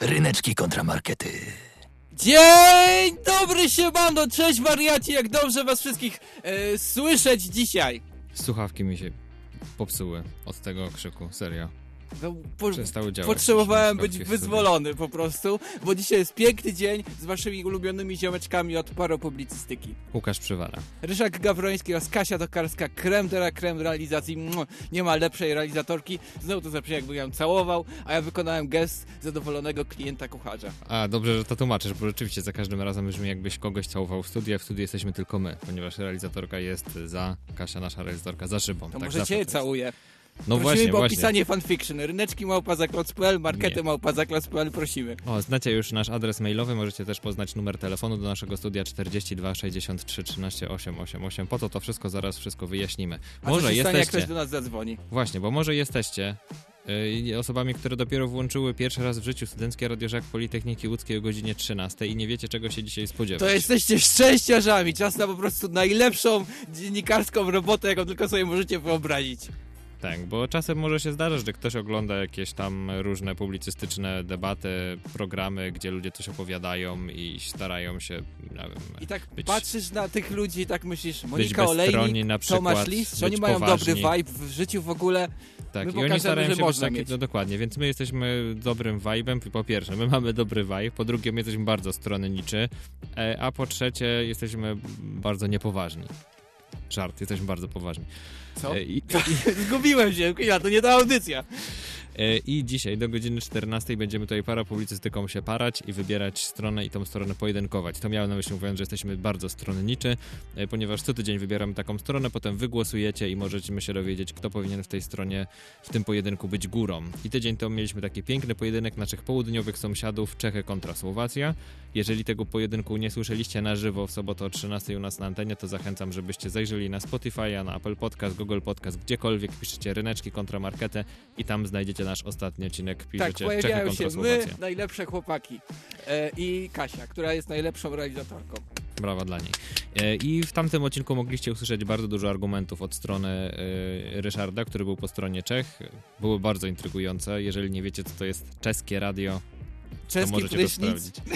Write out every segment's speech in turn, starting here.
Ryneczki kontramarkety. Dzień dobry, siemano, cześć wariaci, jak dobrze was wszystkich e, słyszeć dzisiaj. Słuchawki mi się popsuły od tego krzyku, serio. No, po, Przestały działać. potrzebowałem być wyzwolony po prostu, bo dzisiaj jest piękny dzień z waszymi ulubionymi ziomeczkami od paropublicystyki. Łukasz Przywara. Ryszak Gawroński oraz Kasia Tokarska, krem de la creme realizacji. Nie ma lepszej realizatorki. Znowu to zawsze jakby ją całował, a ja wykonałem gest zadowolonego klienta kucharza. A, dobrze, że to tłumaczysz, bo rzeczywiście za każdym razem brzmi jakbyś kogoś całował w studiu, a w studiu jesteśmy tylko my, ponieważ realizatorka jest za, Kasia, nasza realizatorka, za szybą. To tak może cię całuję. No prosimy właśnie, o właśnie. pisanie fanfiction. Ryneczki małpa zaklas.pl, markety Nie. małpa zaklas.pl, prosimy. O, znacie już nasz adres mailowy, możecie też poznać numer telefonu do naszego studia 42 63 13 888. Po co to wszystko, zaraz wszystko wyjaśnimy. A może stanie, jak jesteście... ktoś do nas zadzwoni? Właśnie, bo może jesteście y, osobami, które dopiero włączyły pierwszy raz w życiu Studenckie Radio Żak Politechniki Łódzkiej o godzinie 13 i nie wiecie, czego się dzisiaj spodziewać. To jesteście szczęściarzami. Czas na po prostu najlepszą dziennikarską robotę, jaką tylko sobie możecie wyobrazić. Tak, bo czasem może się zdarzyć, że ktoś ogląda jakieś tam różne publicystyczne debaty, programy, gdzie ludzie coś opowiadają i starają się, nie wiem, I tak Być- patrzysz na tych ludzi i tak myślisz, Monika Olejnik, na przykład, Tomasz Lis, oni mają poważni. dobry vibe w życiu w ogóle. Tak, My i oni starają się być można taki, no dokładnie, więc my jesteśmy dobrym vibe'em, po pierwsze, my mamy dobry vibe, po drugie, my jesteśmy bardzo stronniczy, e, a po trzecie, jesteśmy bardzo niepoważni. Żart, jesteśmy bardzo poważni. Co? E, I, Zgubiłem się, ja, to nie ta audycja. E, I dzisiaj do godziny 14 będziemy tutaj parapublicystyką się parać i wybierać stronę i tą stronę pojedynkować. To miałem na myśli mówiąc, że jesteśmy bardzo stronniczy, e, ponieważ co tydzień wybieramy taką stronę, potem wygłosujecie i możecie się dowiedzieć, kto powinien w tej stronie, w tym pojedynku być górą. I tydzień to mieliśmy taki piękny pojedynek naszych południowych sąsiadów Czechy kontra Słowacja. Jeżeli tego pojedynku nie słyszeliście na żywo w sobotę o 13 u nas na antenie, to zachęcam, żebyście zajrzeli na Spotify, na Apple Podcast, Google Podcast, gdziekolwiek, piszecie ryneczki kontra marketę i tam znajdziecie nasz ostatni odcinek, Tak, piszecie Czechy pojawiają kontra się my, najlepsze chłopaki. E, I Kasia, która jest najlepszą realizatorką. Brawa dla niej. E, I w tamtym odcinku mogliście usłyszeć bardzo dużo argumentów od strony e, Ryszarda, który był po stronie Czech. Były bardzo intrygujące. Jeżeli nie wiecie, co to jest czeskie radio, Czeski możecie to prysznic. sprawdzić.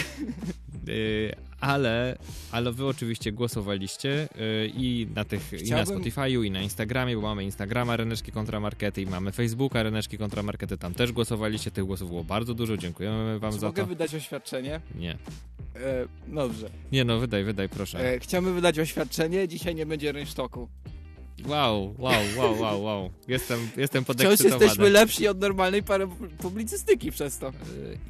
Y, ale, ale wy oczywiście głosowaliście y, i na tych i na Chciałbym- Spotify'u, i na Instagramie, bo mamy Instagrama Reneczki Kontramarkety i mamy Facebooka Reneczki Kontramarkety, tam też głosowaliście, tych głosów było bardzo dużo, dziękujemy wam Czy za mogę to. wydać oświadczenie? Nie. E, dobrze. Nie no, wydaj, wydaj, proszę. E, chciałbym wydać oświadczenie, dzisiaj nie będzie rynsztoku. Wow, wow, wow, wow, wow. Jestem, jestem Wciąż podekscytowany. jesteśmy lepsi od normalnej pary publicystyki przez to. Y,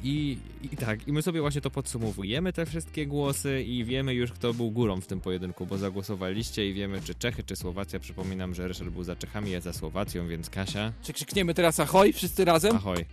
I, I tak, i my sobie właśnie to podsumowujemy, te wszystkie głosy i wiemy już, kto był górą w tym pojedynku, bo zagłosowaliście i wiemy, czy Czechy, czy Słowacja. Przypominam, że Ryszard był za Czechami, ja za Słowacją, więc Kasia, Czy krzykniemy teraz ahoj wszyscy razem? ahoj.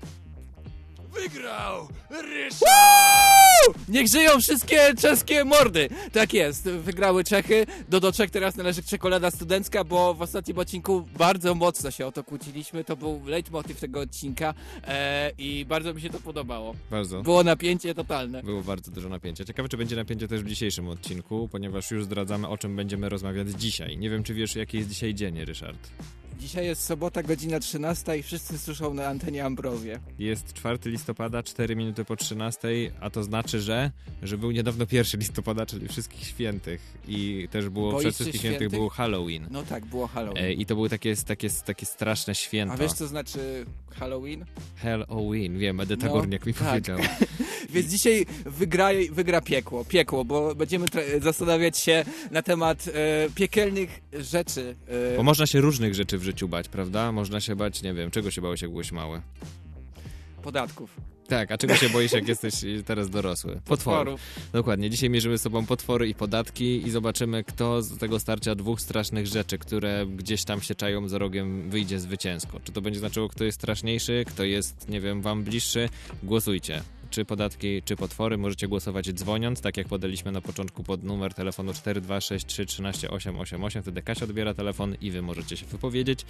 Wygrał Ryszard! Niech żyją wszystkie czeskie mordy! Tak jest, wygrały Czechy. Do, do Czech teraz należy czekolada studencka, bo w ostatnim odcinku bardzo mocno się o to kłóciliśmy. To był leitmotiv tego odcinka e, i bardzo mi się to podobało. Bardzo. Było napięcie totalne. Było bardzo dużo napięcia. Ciekawe, czy będzie napięcie też w dzisiejszym odcinku, ponieważ już zdradzamy, o czym będziemy rozmawiać dzisiaj. Nie wiem, czy wiesz, jaki jest dzisiaj dzień, Ryszard. Dzisiaj jest sobota, godzina 13 i wszyscy słyszą na antenie Ambrowie. Jest 4 listopada, 4 minuty po 13, a to znaczy, że, że był niedawno 1 listopada, czyli wszystkich świętych. I też było Boisz przed wszystkich świętych świętych? było Halloween. No tak, było Halloween. E, I to były takie, takie, takie straszne święta. A wiesz co znaczy Halloween? Halloween, wiem, Edyta No, Górniak mi tak. powiedział. Więc dzisiaj wygra, wygra piekło, piekło, bo będziemy zastanawiać się na temat e, piekielnych rzeczy. E, Bo można się różnych rzeczy w życiu bać, prawda? Można się bać, nie wiem, czego się bałeś, jak byłeś mały? podatków. Tak, a czego się boisz, jak jesteś teraz dorosły? Potworów. Dokładnie. Dzisiaj mierzymy z sobą potwory i podatki i zobaczymy, kto z tego starcia dwóch strasznych rzeczy, które gdzieś tam się czają za rogiem, wyjdzie zwycięsko. Czy to będzie znaczyło, kto jest straszniejszy, kto jest, nie wiem, wam bliższy? Głosujcie. Czy podatki, czy potwory. Możecie głosować dzwoniąc, tak jak podaliśmy na początku pod numer telefonu 426 13 888. Wtedy Kasia odbiera telefon i wy możecie się wypowiedzieć.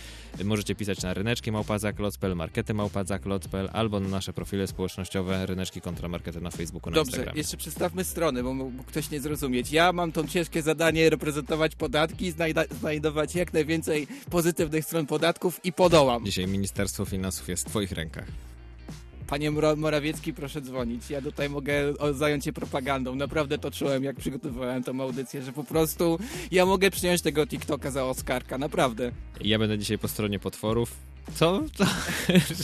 Możecie pisać na ryneczki małpazaklot.pl, markety małpazaklot.pl albo na nasze profile społecznościowe ryneczki kontra markety na Facebooku, na Dobrze, Instagramie. jeszcze przedstawmy strony, bo mógł ktoś nie zrozumieć. Ja mam to ciężkie zadanie reprezentować podatki, znajdować jak najwięcej pozytywnych stron podatków i podołam. Dzisiaj Ministerstwo Finansów jest w Twoich rękach. Panie Morawiecki, proszę dzwonić. Ja tutaj mogę zająć się propagandą. Naprawdę to czułem, jak przygotowywałem tą audycję, że po prostu ja mogę przyjąć tego TikToka za Oskarka, naprawdę. Ja będę dzisiaj po stronie potworów. Co?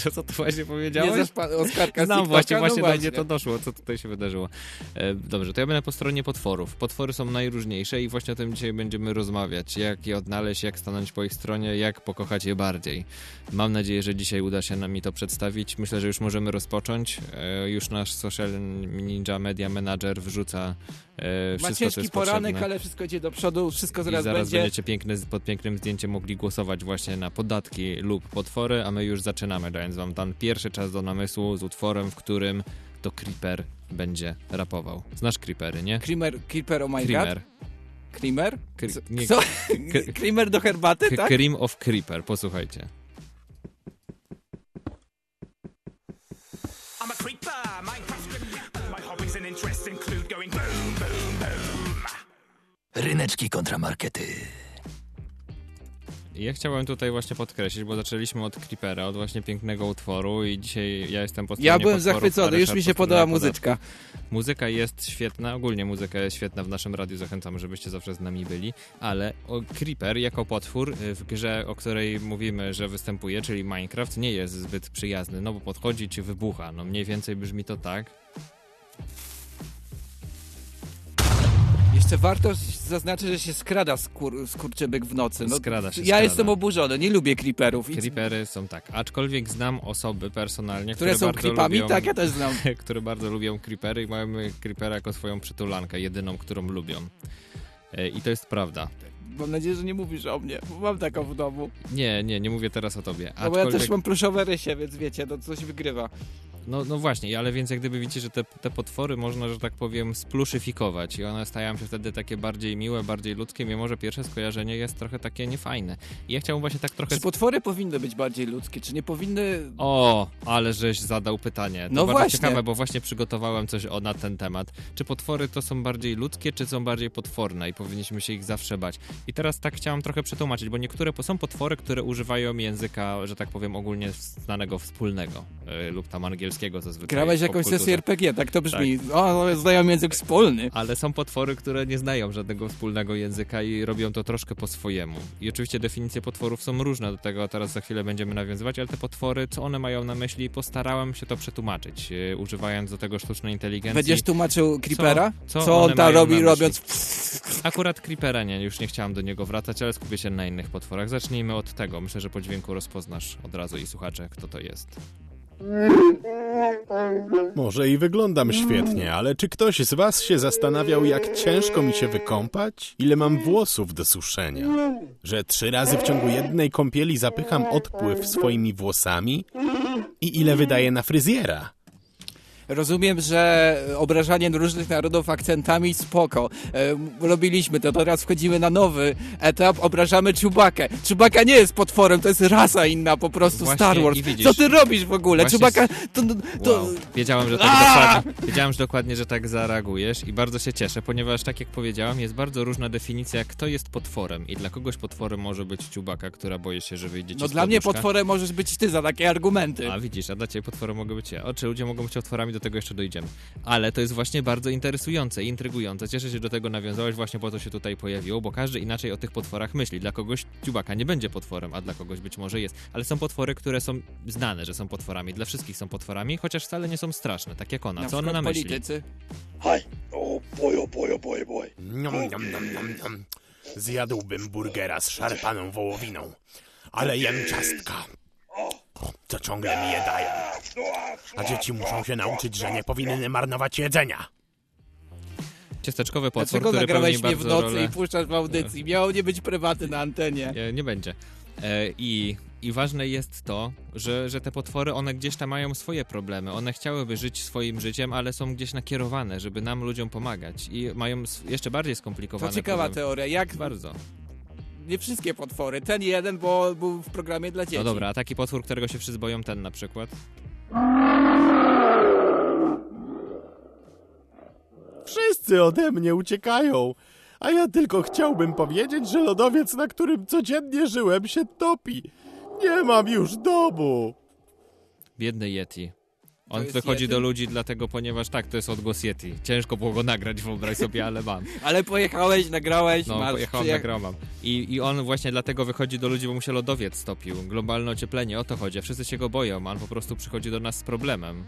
Co, co ty właśnie Nie powiedziałeś? za Oskarka z Znam, TikToka, właśnie, no właśnie właśnie. mnie to doszło, co tutaj się wydarzyło. E, dobrze, to ja będę po stronie potworów. Potwory są najróżniejsze i właśnie o tym dzisiaj będziemy rozmawiać. Jak je odnaleźć, jak stanąć po ich stronie, jak pokochać je bardziej. Mam nadzieję, że dzisiaj uda się nam mi to przedstawić. Myślę, że już możemy rozpocząć. E, już nasz social ninja media manager wrzuca e, Ma ciężki poranek, ale wszystko idzie do przodu, wszystko I zaraz, zaraz będzie. będziecie piękne, pod pięknym zdjęciem mogli głosować właśnie na podatki lub potwory, a my już zaczynamy, dając wam ten pierwszy czas do namysłu z utworem, w którym to Creeper będzie rapował. Znasz Creepery, nie? Creamer, Creeper, oh my god. Creamer. Co? Creamer do herbaty, tak? Cream of Creeper, posłuchajcie. I'm a creeper, script. My hobbies and interests include going boom, boom, boom. Ryneczki kontramarkety. Ja chciałem tutaj właśnie podkreślić, bo zaczęliśmy od Creepera, od właśnie pięknego utworu i dzisiaj ja jestem po Ja byłem zachwycony, już mi się podoba muzyczka. Muzyka jest świetna, ogólnie muzyka jest świetna w naszym radiu, zachęcamy, żebyście zawsze z nami byli, ale Creeper jako potwór y, w grze, o której mówimy, że występuje, czyli Minecraft, nie jest zbyt przyjazny, no bo podchodzi ci wybucha, no mniej więcej brzmi to tak. Jeszcze warto zaznaczyć, że się skrada skur, skurczybyk w nocy. No, Skrada się, Ja skrada. jestem oburzony, nie lubię creeperów. Creepery są tak, aczkolwiek znam osoby personalnie, które są bardzo creepami? lubią, Tak, ja też znam. które bardzo lubią creepery i mają creepera jako swoją przytulankę, jedyną, którą lubią. E, I to jest prawda. Mam nadzieję, że nie mówisz o mnie, bo mam taką w domu. Nie, nie, nie mówię teraz o tobie. No bo ja Aczkolwiek- też mam pluszowe rysie, więc wiecie, to coś wygrywa. No, no właśnie, ale więc jak gdyby widzicie, że te, te potwory można, że tak powiem, spluszyfikować i one stają się wtedy takie bardziej miłe, bardziej ludzkie, mimo że pierwsze skojarzenie jest trochę takie niefajne. I ja chciałbym właśnie tak trochę... Czy potwory powinny być bardziej ludzkie, czy nie powinny... O, ale żeś zadał pytanie. To No bardzo właśnie. ciekawe, bo właśnie przygotowałem coś o, na ten temat. Czy potwory to są bardziej ludzkie, czy są bardziej potworne i powinniśmy się ich zawsze bać? I teraz tak chciałem trochę przetłumaczyć, bo niektóre są potwory, które używają języka, że tak powiem, ogólnie znanego wspólnego y, lub tam angielskiego zazwyczaj. Grałeś jakąś sesję RPG, tak to brzmi. O, znają język wspólny. Ale są potwory, które nie znają żadnego wspólnego języka i robią to troszkę po swojemu. I oczywiście definicje potworów są różne, do tego teraz za chwilę będziemy nawiązywać, ale te potwory, co one mają na myśli, postarałem się to przetłumaczyć, yy, używając do tego sztucznej inteligencji. Będziesz tłumaczył Creepera? co Co, one on tam robi, robiąc... Akurat Creepera nie, już nie chciałem do niego wracać, ale skupię się na innych potworach. Zacznijmy od tego. Myślę, że po dźwięku rozpoznasz od razu i słuchacze, kto to jest. Może i wyglądam świetnie, ale czy ktoś z was się zastanawiał, jak ciężko mi się wykąpać? Ile mam włosów do suszenia? Że trzy razy w ciągu jednej kąpieli zapycham odpływ swoimi włosami? I ile wydaje na fryzjera? Rozumiem, że obrażanie różnych narodów akcentami spoko. E, robiliśmy to, teraz wchodzimy na nowy etap, obrażamy Chewbacca. Chewbacca nie jest potworem, to jest rasa inna po prostu Właśnie Star Wars. widzisz- Co ty robisz w ogóle? Chewbacca to... to Wow. Wiedziałem, że tak dokładnie, wiedziałem, że dokładnie, że tak zareagujesz i bardzo się cieszę, ponieważ tak jak powiedziałem, jest bardzo różna definicja, kto jest potworem i dla kogoś potworem może być ciubaka, która boi się, że wyjdzie ci No dla mnie potworem możesz być ty za takie argumenty. A widzisz, a dla ciebie potworem mogę być ja. O, czy ludzie mogą być potworami, do tego jeszcze dojdziemy. Ale to jest właśnie bardzo interesujące i intrygujące. Cieszę się, że do tego nawiązałeś, właśnie po to się tutaj pojawiło, bo każdy inaczej o tych potworach myśli. Dla kogoś dziubaka nie będzie potworem, a dla kogoś być może jest. Ale są potwory, które są znane, że są potworami. Dla wszystkich są potworami, chociaż wcale nie są straszne, tak jak ona. Na Co ona na myśli? politycy. Niam, niam, niam, niam, niam. Zjadłbym burgera z szarpaną wołowiną, ale jem ciastka. Co ciągle mi je dają. A dzieci muszą się nauczyć, że nie powinny marnować jedzenia. Ciasteczkowy potwór, Dlaczego który nagrałeś pełni mnie w nocy rolę... i puszczasz w audycji? Miało nie być prywaty na antenie. Nie, nie będzie. E, I, I ważne jest to, że, że te potwory, one gdzieś tam mają swoje problemy. One chciałyby żyć swoim życiem, ale są gdzieś nakierowane, żeby nam ludziom pomagać. I mają jeszcze bardziej To skomplikowane ciekawa problemy. teoria. Jak Bardzo. Nie wszystkie potwory. Ten jeden, bo był w programie dla dzieci. No dobra, a taki potwór, którego się wszyscy boją, ten na przykład. Wszyscy ode mnie uciekają, a ja tylko chciałbym powiedzieć, że lodowiec, na którym codziennie żyłem, się topi. Nie mam już domu. Biedny Yeti. On wychodzi Yeti? do ludzi dlatego, ponieważ tak, to jest odgłos Yeti. Ciężko było go nagrać, wyobraź sobie, ale mam. Ale pojechałeś, nagrałeś, No, masz... pojechałem, przyje- nagrałam. I, I on właśnie dlatego wychodzi do ludzi, bo mu się lodowiec stopił. Globalne ocieplenie, o to chodzi. Wszyscy się go boją, a on po prostu przychodzi do nas z problemem.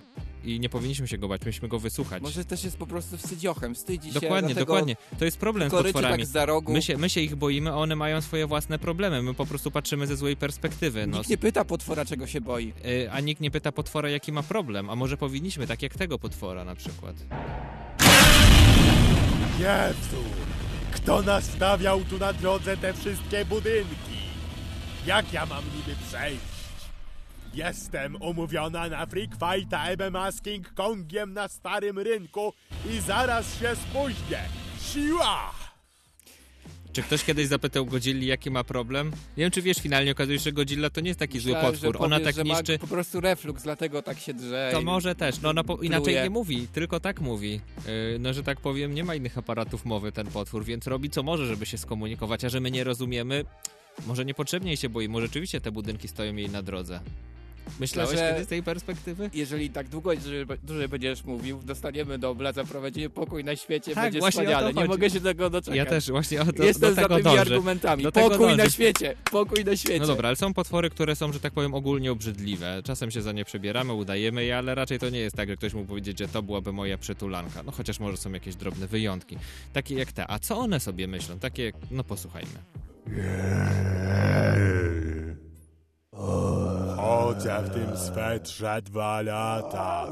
I nie powinniśmy się go bać, powinniśmy go wysłuchać. Może też jest po prostu wstydziochem, wstydzi się. Dokładnie, dokładnie. To jest problem z Koryczy potworami. tak za rogu. My się, my się ich boimy, a one mają swoje własne problemy. My po prostu patrzymy ze złej perspektywy. No, Nikt nie pyta potwora, czego się boi. Y, a nikt nie pyta potwora, jaki ma problem. A może powinniśmy, tak jak tego potwora na przykład. Jezu! Kto nastawiał tu na drodze te wszystkie budynki? Jak ja mam niby przejść? Jestem umówiona na Freak Fighta MMA z King Kongiem na starym rynku i zaraz się spóźnię. Siła! Czy ktoś kiedyś zapytał Godzilli, jaki ma problem? Nie wiem, czy wiesz, finalnie okazuje się, że Godzilla to nie jest taki zły Myślałem, potwór. Ona powiesz, tak że niszczy... Ma po prostu reflux, dlatego tak się drze. To może też, no ona po, inaczej nie mówi, tylko tak mówi. Yy, no, że tak powiem, nie ma innych aparatów mowy ten potwór, więc robi co może, żeby się skomunikować, a że my nie rozumiemy, może niepotrzebnie jej się boi, może rzeczywiście te budynki stoją jej na drodze. Myślałeś Myślę, że- kiedyś z tej perspektywy? Jeżeli tak długo dłużej, będziesz mówił, dostaniemy Dobla, zaprowadzimy pokój na świecie, Tak, będzie wspaniale. Nie mogę się tego doczekać. Ja też właśnie o to, Jestem do za tego tymi dążę. argumentami. Do Pokój na świecie, pokój na świecie. No dobra, ale są potwory, które są, że tak powiem, ogólnie obrzydliwe. Czasem się za nie przebieramy, udajemy je, ale raczej to nie jest tak, że ktoś mógł powiedzieć, że to byłaby moja przytulanka. No chociaż może są jakieś drobne wyjątki. Takie jak te. A co one sobie myślą? Takie, jak- no posłuchajmy. Chodzę w tym swetrze dwa lata.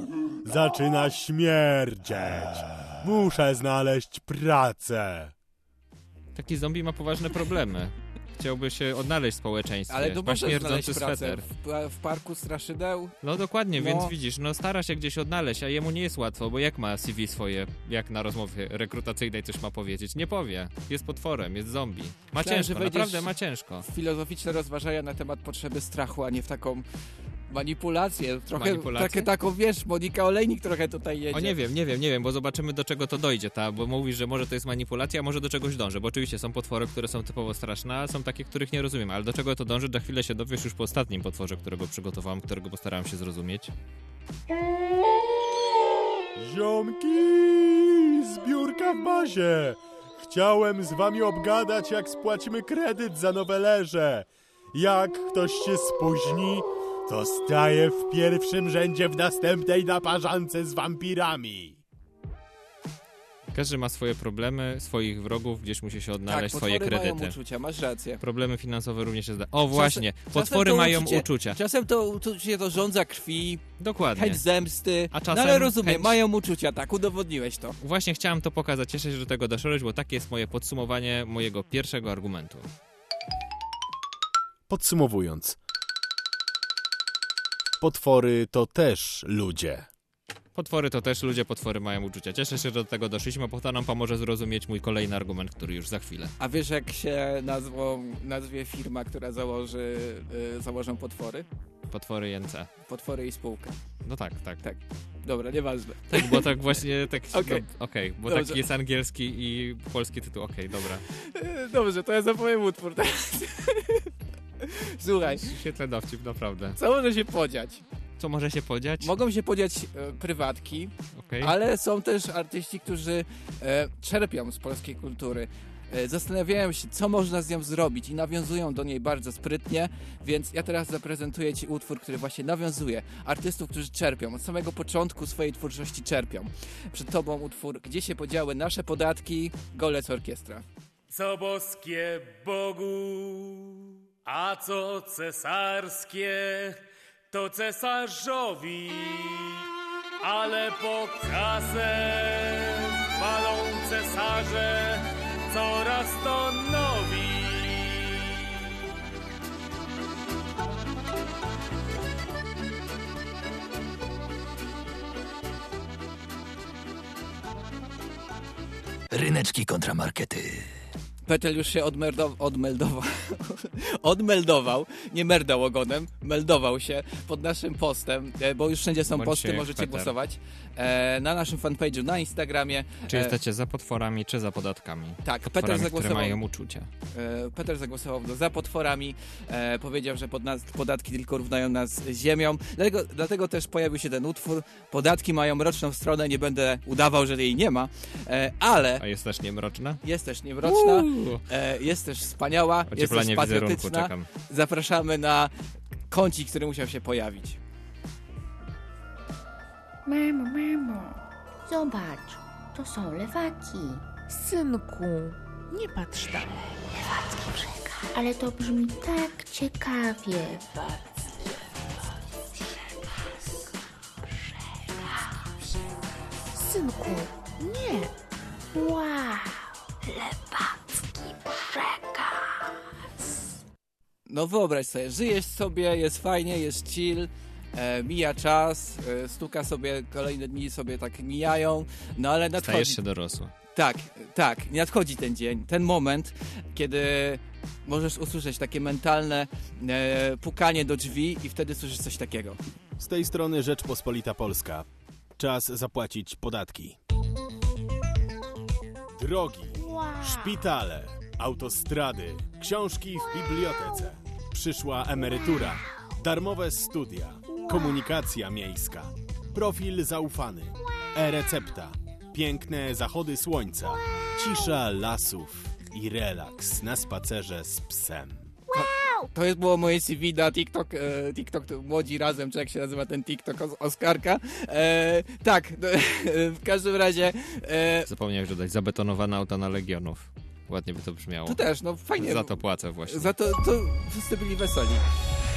Zaczyna śmierdzieć. Muszę znaleźć pracę. Taki zombie ma poważne problemy. Chciałby się odnaleźć w społeczeństwie. Ale to śmierdzący sweter. w, w parku straszydeł. No dokładnie, No. więc widzisz, no stara się gdzieś odnaleźć, a jemu nie jest łatwo, bo jak ma CV swoje, jak na rozmowie rekrutacyjnej coś ma powiedzieć? Nie powie. Jest potworem, jest zombie. Ma Myślałem, ciężko, naprawdę ma ciężko. Filozoficzne rozważania na temat potrzeby strachu, a nie w taką manipulację. Trochę, Manipulację? trochę taką, wiesz, Monika Olejnik trochę tutaj jedzie. O nie wiem, nie wiem, nie wiem, bo zobaczymy do czego to dojdzie, ta, bo mówisz, że może to jest manipulacja, a może do czegoś dąży, bo oczywiście są potwory, które są typowo straszne, a są takie, których nie rozumiem, ale do czego to dąży, za chwilę się dowiesz już po ostatnim potworze, którego przygotowałem, którego postarałem się zrozumieć. Ziomki, zbiórka w bazie. Chciałem z wami obgadać, jak spłacimy kredyt za nowelerze. Jak ktoś się spóźni, to staje w pierwszym rzędzie w następnej naparzance z wampirami. Każdy ma swoje problemy, swoich wrogów, gdzieś musi się odnaleźć, tak, swoje potwory mają kredyty. uczucia, masz rację. Problemy finansowe również się zda. O właśnie, potwory to mają uczucie- uczucia. Czasem to uczucie to żądza krwi, Dokładnie. chęć zemsty, A czasem no ale rozumiem, chęć- mają uczucia, tak, udowodniłeś to. Właśnie chciałem to pokazać, cieszę się, że do tego doszedłeś, bo takie jest moje podsumowanie mojego pierwszego argumentu. Podsumowując. Potwory to też ludzie. Potwory to też ludzie, potwory mają uczucia. Cieszę się, że do tego doszliśmy, bo to nam pomoże zrozumieć mój kolejny argument, który już za chwilę. A wiesz jak się nazwą, nazwie firma, która założy, y, założą potwory? Potwory JNC. Potwory i spółka. No tak, tak. Tak. Dobra, nieważne. Tak, bo tak właśnie, tak, Okej. no, okej, bo Dobrze. taki jest angielski i polski tytuł, okej, dobra. Y, Dobrze, to ja zapowiem utwór teraz. Słuchaj, Świetle dowcip, naprawdę. co może się podziać? Co może się podziać? Mogą się podziać e, prywatki, Okej. ale są też artyści, którzy e, czerpią z polskiej kultury. E, zastanawiają się, co można z nią zrobić i nawiązują do niej bardzo sprytnie, więc ja teraz zaprezentuję Ci utwór, który właśnie nawiązuje artystów, którzy czerpią, od samego początku swojej twórczości czerpią. Przed Tobą utwór Gdzie się podziały nasze podatki, Golec Orkiestra. Co boskie Bogu, a co cesarskie, to cesarzowi, ale po kasę walą cesarze coraz to nowi. Ryneczki kontramarkety. Petel już się odmerdo- odmeldował, odmeldował, nie merdał ogonem, meldował się pod naszym postem, e, bo już wszędzie są Bądźcie posty, możecie Peter. głosować. E, na naszym fanpage'u na Instagramie. Czy E, jesteście za potworami, czy za podatkami? Tak, Peter Potworami, które zagłosował. mają uczucia. E, Peter zagłosował do za potworami, e, powiedział, że pod nas, podatki tylko równają nas z ziemią, dlatego, dlatego też pojawił się ten utwór. Podatki mają mroczną stronę, nie będę udawał, że jej nie ma, e, ale A jest też niemroczna? jest też niewroczna, Uuu. E, jest też wspaniała, jest też Ocieplanie patriotyczna. Zapraszamy na kącik, który musiał się pojawić. Mamo, mamo, zobacz, to są lewaki. Synku, nie patrz tam. Ale to brzmi tak ciekawie. Synku, nie. Wow, No wyobraź sobie, żyjesz sobie, jest fajnie, jest chill, e, mija czas, e, stuka sobie, kolejne dni sobie tak mijają, no ale nadchodzi... Stajesz się dorosły. Tak, tak, nadchodzi ten dzień, ten moment, kiedy możesz usłyszeć takie mentalne e, pukanie do drzwi i wtedy słyszysz coś takiego. Z tej strony Rzeczpospolita Polska. Czas zapłacić podatki. Drogi, szpitale, autostrady, książki w bibliotece. Przyszła emerytura, darmowe studia, komunikacja miejska, profil zaufany, e-recepta, piękne zachody słońca, cisza lasów i relaks na spacerze z psem. To jest było moje CV na TikTok, e, TikTok to Młodzi Razem, czy jak się nazywa ten TikTok Os- Oskarka. E, tak, no, w każdym razie e, Zapomniałeś dodać, zabetonowane auta na Legionów. Ładnie by to brzmiało. to też, no fajnie. Za to płacę właśnie. Za to, to wszyscy byli weseli.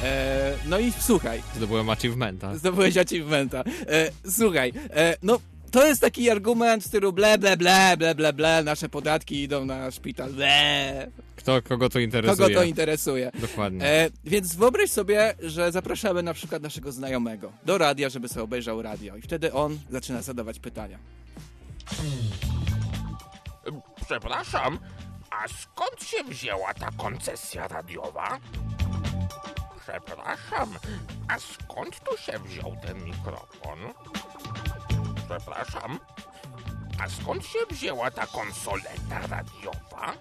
E, no i słuchaj, Zdobyłem achievementa. Zdobyłeś achievementa. E, słuchaj, e, no to jest taki argument w stylu ble, ble, ble, ble, ble, ble, nasze podatki idą na szpital, ble. Kto, kogo to interesuje? Kogo to interesuje? Dokładnie. E, więc wyobraź sobie, że zapraszamy na przykład naszego znajomego do radia, żeby sobie obejrzał radio i wtedy on zaczyna zadawać pytania. Przepraszam, a skąd się wzięła ta koncesja radiowa? Przepraszam, a skąd tu się wziął ten mikrofon? Przepraszam, a skąd się wzięła ta konsoleta radiowa?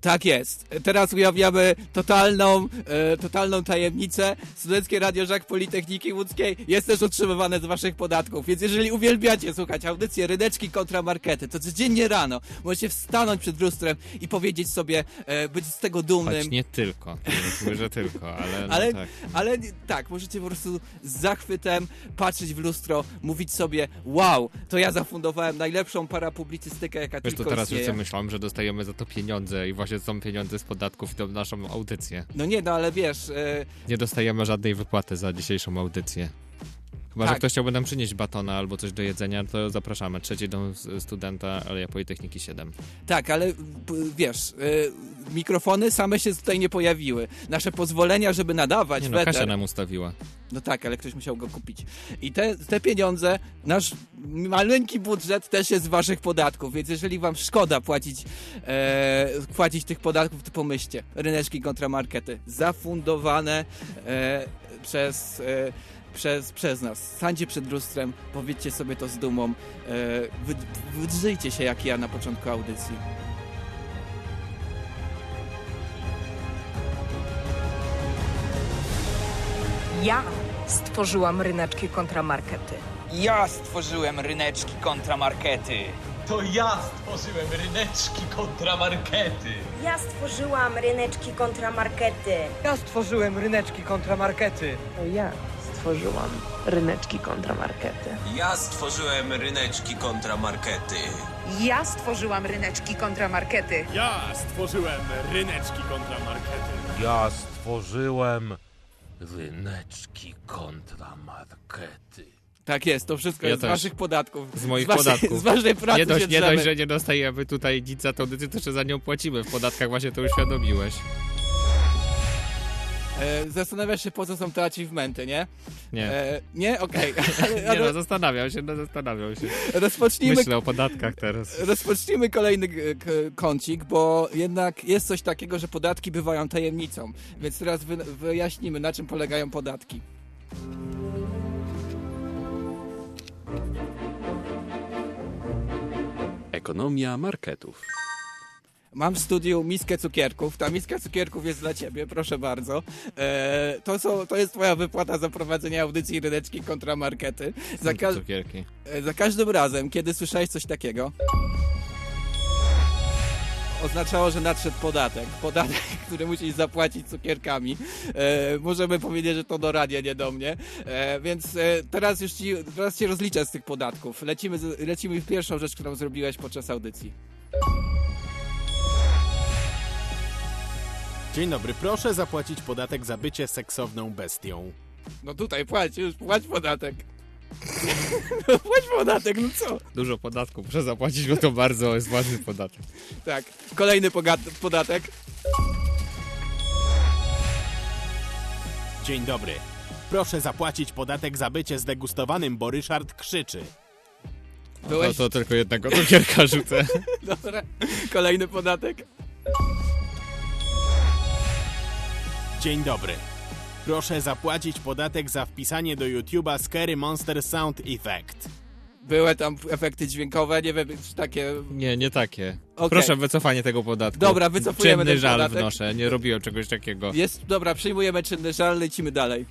Tak jest. Teraz ujawniamy totalną, e, totalną tajemnicę. Studenckie Radio Żak Politechniki Łódzkiej jest też utrzymywane z waszych podatków, więc jeżeli uwielbiacie słuchać audycje Ryneczki kontra Markety, to codziennie rano możecie wstanąć przed lustrem i powiedzieć sobie, e, być z tego dumnym. Choć nie tylko. To nie że tylko, ale, no Ale, tak. ale tak, możecie po prostu z zachwytem patrzeć w lustro, mówić sobie, wow, to ja zafundowałem najlepszą parapublicystykę, jaka Wiesz, to tylko teraz istnieje. wszyscy myślą, że dostajemy za to pieniądze i właśnie są pieniądze z podatków i to naszą audycję. No nie, no ale wiesz, e, Nie dostajemy żadnej wypłaty za dzisiejszą audycję. Chyba, że Tak. ktoś chciałby nam przynieść batona albo coś do jedzenia, to zapraszamy. Trzeci dom studenta Aleja Politechniki 7. Tak, ale p- wiesz, y, mikrofony same się tutaj nie pojawiły. Nasze pozwolenia, żeby nadawać Nie no, Kasia nam ustawiła. No tak, ale ktoś musiał go kupić. I te, te pieniądze, nasz maleńki budżet też jest z waszych podatków, więc jeżeli wam szkoda płacić, e, płacić tych podatków, to pomyślcie. Ryneczki kontra markety. Zafundowane e, przez... E, przez, przez nas. Stańcie przed lustrem, powiedzcie sobie to z dumą. E, wy, wydrzyjcie się jak ja na początku audycji. Ja stworzyłam ryneczki kontramarkety. Ja stworzyłem ryneczki kontramarkety. To ja stworzyłem ryneczki kontra markety. Ja stworzyłam ryneczki kontramarkety. Ja stworzyłem ryneczki kontramarkety. To ja stworzyłam ryneczki kontramarkety. Ja stworzyłem ryneczki kontramarkety. Ja stworzyłam ryneczki kontramarkety. Ja stworzyłem ryneczki kontramarkety. Ja stworzyłem ryneczki kontramarkety. Tak jest, to wszystko Ja jest z też. waszych podatków. Z moich waszej, podatków. Z waszej pracy Nie dość, się nie dość, że nie dostajemy tutaj nic za tą audycję, to jeszcze za nią płacimy. W podatkach właśnie to uświadomiłeś. E, zastanawiasz się, po co są te achievementy, nie? Nie. E, nie? Okej. Ale- Nie no, zastanawiam się, no zastanawiam się. Rozpocznijmy, Myślę o podatkach teraz. rozpocznijmy kolejny k- kącik, bo jednak jest coś takiego, że podatki bywają tajemnicą. Więc teraz wy, wyjaśnimy, na czym polegają podatki. Ekonomia marketów. Mam w studiu miskę cukierków. Ta miska cukierków jest dla ciebie, proszę bardzo. E, to, są, to jest twoja wypłata za prowadzenie audycji ryneczki kontra markety. Za, ka- e, za każdym razem, kiedy słyszałeś coś takiego, oznaczało, że nadszedł podatek. Podatek, który musisz zapłacić cukierkami. E, możemy powiedzieć, że to do radia, nie do mnie. E, więc e, teraz już ci, teraz cię rozliczę z tych podatków. Lecimy, lecimy w pierwszą rzecz, którą zrobiłeś podczas audycji. Dzień dobry, proszę zapłacić podatek za bycie seksowną bestią. No tutaj płać, już płać podatek. No płać podatek, no co? Dużo podatków muszę zapłacić, bo to bardzo jest ważny podatek. Tak, kolejny podatek. Dzień dobry. Proszę zapłacić podatek za bycie zdegustowanym, bo Ryszard krzyczy. No Byłeś- to, to tylko jednego cukierka rzucę. Dobra, kolejny podatek. Dzień dobry. Proszę zapłacić podatek za wpisanie do YouTube'a Scary Monster Sound Effect. Były tam efekty dźwiękowe, nie wiem, czy takie... Nie, nie takie. Okej. Proszę wycofanie tego podatku. Dobra, wycofujemy Czynny ten żal podatek. wnoszę, nie robiłem czegoś takiego. Jest, dobra, przyjmujemy czynny żal, lecimy dalej.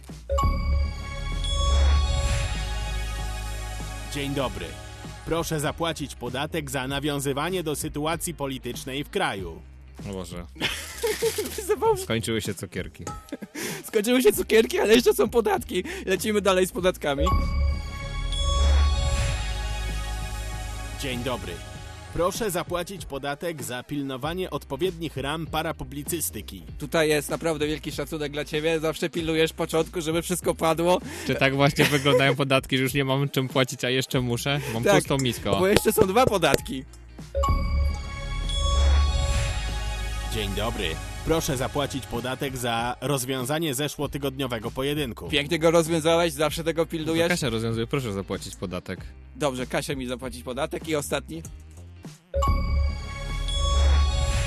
Dzień dobry. Proszę zapłacić podatek za nawiązywanie do sytuacji politycznej w kraju. O Boże. Skończyły się cukierki. Skończyły się cukierki, ale jeszcze są podatki. Lecimy dalej z podatkami. Dzień dobry. Proszę zapłacić podatek za pilnowanie odpowiednich ram parapublicystyki. Tutaj jest naprawdę wielki szacunek dla ciebie. Zawsze pilnujesz początku, żeby wszystko padło. Czy tak właśnie wyglądają podatki, że już nie mam czym płacić, a jeszcze muszę? Mam Tak, pustą miskę. Bo jeszcze są dwa podatki. Dzień dobry. Proszę zapłacić podatek za rozwiązanie zeszłotygodniowego pojedynku. Pięknie go rozwiązałeś, zawsze tego pilnujesz. Kasia rozwiązuje, proszę zapłacić podatek. Dobrze, Kasia mi zapłacić podatek i ostatni.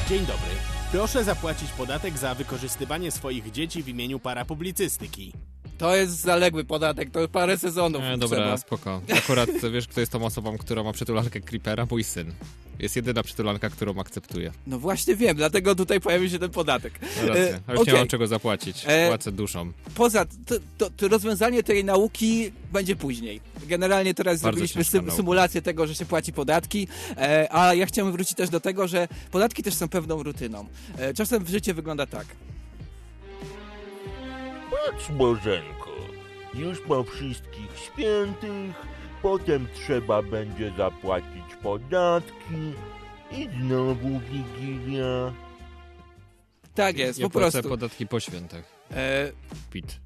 Dzień dobry. Proszę zapłacić podatek za wykorzystywanie swoich dzieci w imieniu parapublicystyki. To jest zaległy podatek, to parę sezonów E, dobra, trzeba. spoko. Akurat wiesz, kto jest tą osobą, która ma przytulankę Creepera? Mój syn. Jest jedyna przytulanka, którą akceptuję. No właśnie wiem, dlatego tutaj pojawił się ten podatek. No racja. E, A już nie okej. mam czego zapłacić. E, Płacę duszą. Poza to, to, to rozwiązanie tej nauki będzie później. Generalnie teraz Bardzo zrobiliśmy symulację tego, że się płaci podatki, e, a ja chciałem wrócić też do tego, że podatki też są pewną rutyną. E, czasem w życiu wygląda tak. Patrz, Bożenko, już po wszystkich świętych, potem trzeba będzie zapłacić podatki i znowu Wigilia. Tak jest, Ja po płacę prostu. podatki po świętach. E, Pit.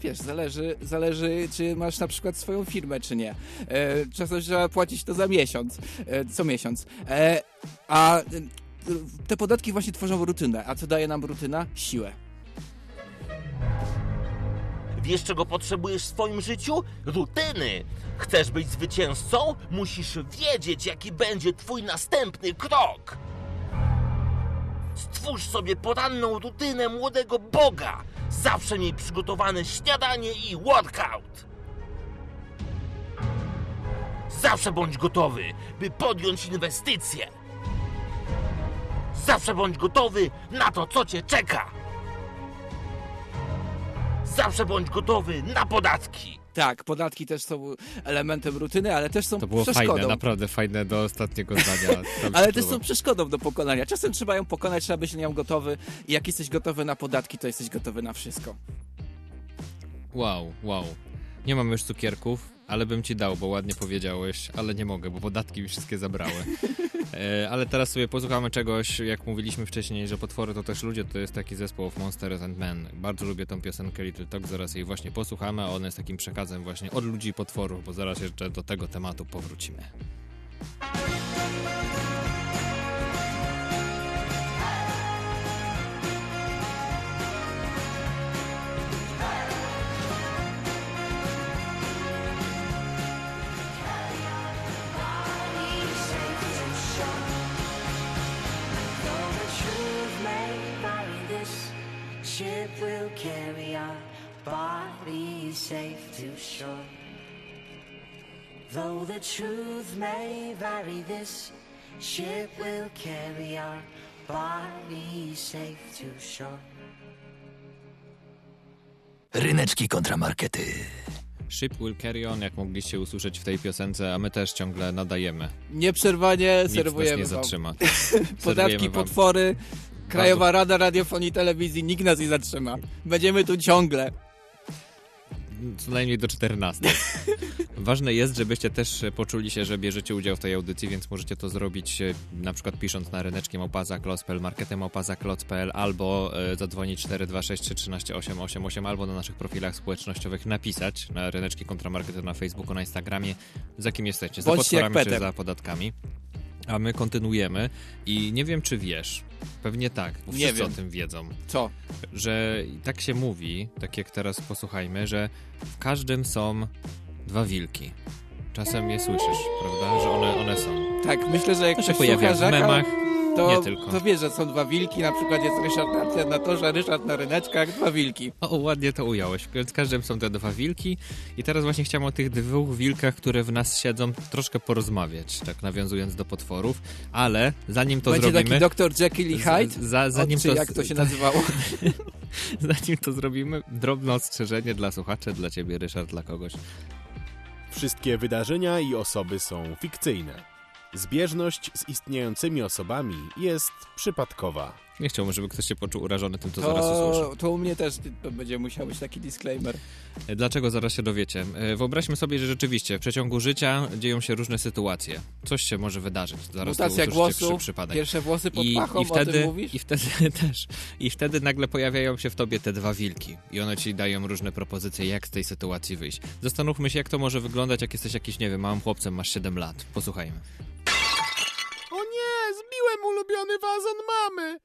wiesz, zależy, zależy, czy masz na przykład swoją firmę, czy nie. E, czasem trzeba płacić to za miesiąc, e, co miesiąc. E, a e, te podatki właśnie tworzą rutynę. A co daje nam rutyna? Siłę. Wiesz, czego potrzebujesz w swoim życiu? Rutyny. Chcesz być zwycięzcą? Musisz wiedzieć, jaki będzie twój następny krok. Stwórz sobie poranną rutynę młodego Boga. Zawsze miej przygotowane śniadanie i workout. Zawsze bądź gotowy, by podjąć inwestycje. Zawsze bądź gotowy na to, co cię czeka. Zawsze bądź gotowy na podatki. Tak, podatki też są elementem rutyny, ale też są To było przeszkodą. fajne, naprawdę fajne do ostatniego zdania. Ale też są przeszkodą do pokonania. Czasem trzeba ją pokonać, trzeba być na nią gotowy. I jak jesteś gotowy na podatki, to jesteś gotowy na wszystko. Wow, wow. Nie mam już cukierków, ale bym ci dał, bo ładnie powiedziałeś, ale nie mogę, bo podatki mi wszystkie zabrały. E, ale teraz sobie posłuchamy czegoś, jak mówiliśmy wcześniej, że potwory to też ludzie, to jest taki zespół of Monsters and Men. Bardzo lubię tą piosenkę Little Talk, zaraz jej właśnie posłuchamy, a ona jest takim przekazem właśnie od ludzi i potworów, bo zaraz jeszcze do tego tematu powrócimy. Carry our bodies safe to shore. Though the truth may vary, this ship will carry our bodies safe to shore. Ryneczki kontramarkety. Ship will carry on, jak mogliście usłyszeć w tej piosence, a my też ciągle nadajemy. Nieprzerwanie Nic serwujemy nas nie wam. zatrzyma. Podatki, wam. potwory, Krajowa Rada Radiofonii i Telewizji, nikt nas nie zatrzyma. Będziemy tu ciągle. Co najmniej do 14. Ważne jest, żebyście też poczuli się, że bierzecie udział w tej audycji, więc możecie to zrobić e, na przykład pisząc na ryneczkiem małpaza.pl, marketem małpaza.pl albo e, zadzwonić 426 313 888 albo na naszych profilach społecznościowych napisać na ryneczki kontramarkety na Facebooku, na Instagramie, za kim jesteście, za potworami czy za podatkami. A my kontynuujemy i nie wiem, czy wiesz, pewnie tak, bo Nie wszyscy wiem. o tym wiedzą. Co? Że tak się mówi, tak jak teraz posłuchajmy, że w każdym są dwa wilki. Czasem je słyszysz, prawda? Że one, one są. Tak, myślę, że jak To się pojawia w memach, to, nie tylko. to wie, że są dwa wilki, na przykład jest Ryszard na, na torze, Ryszard na ryneczkach, dwa wilki. O, ładnie to ująłeś. Więc w każdym są te dwa wilki i teraz właśnie chciałem o tych dwóch wilkach, które w nas siedzą, troszkę porozmawiać, tak nawiązując do potworów, ale zanim to Będzie zrobimy... taki Dr. Jekyll i Hyde? Z- Za, zanim Od, czy to, jak to się nazywało? zanim to zrobimy, drobne ostrzeżenie dla słuchaczy, dla ciebie, Ryszard, dla kogoś. Wszystkie wydarzenia i osoby są fikcyjne. Zbieżność z istniejącymi osobami jest przypadkowa. Nie chciałbym, żeby ktoś się poczuł urażony tym, co zaraz usłyszy. To, to u mnie też to będzie musiał być taki disclaimer. Dlaczego zaraz się dowiecie? E, Wyobraźmy sobie, że rzeczywiście w przeciągu życia dzieją się różne sytuacje. Coś się może wydarzyć. Zaraz Mutacja to głosu, przy przypadek. pierwsze włosy pod I, pachą, i wtedy, o tym mówisz? I wtedy też. I wtedy nagle pojawiają się w tobie te dwa wilki. I one ci dają różne propozycje, jak z tej sytuacji wyjść. Zastanówmy się, jak to może wyglądać, jak jesteś jakiś, nie wiem, małym chłopcem, masz 7 lat. Posłuchajmy. O nie, zbiłem ulubiony wazon mamy!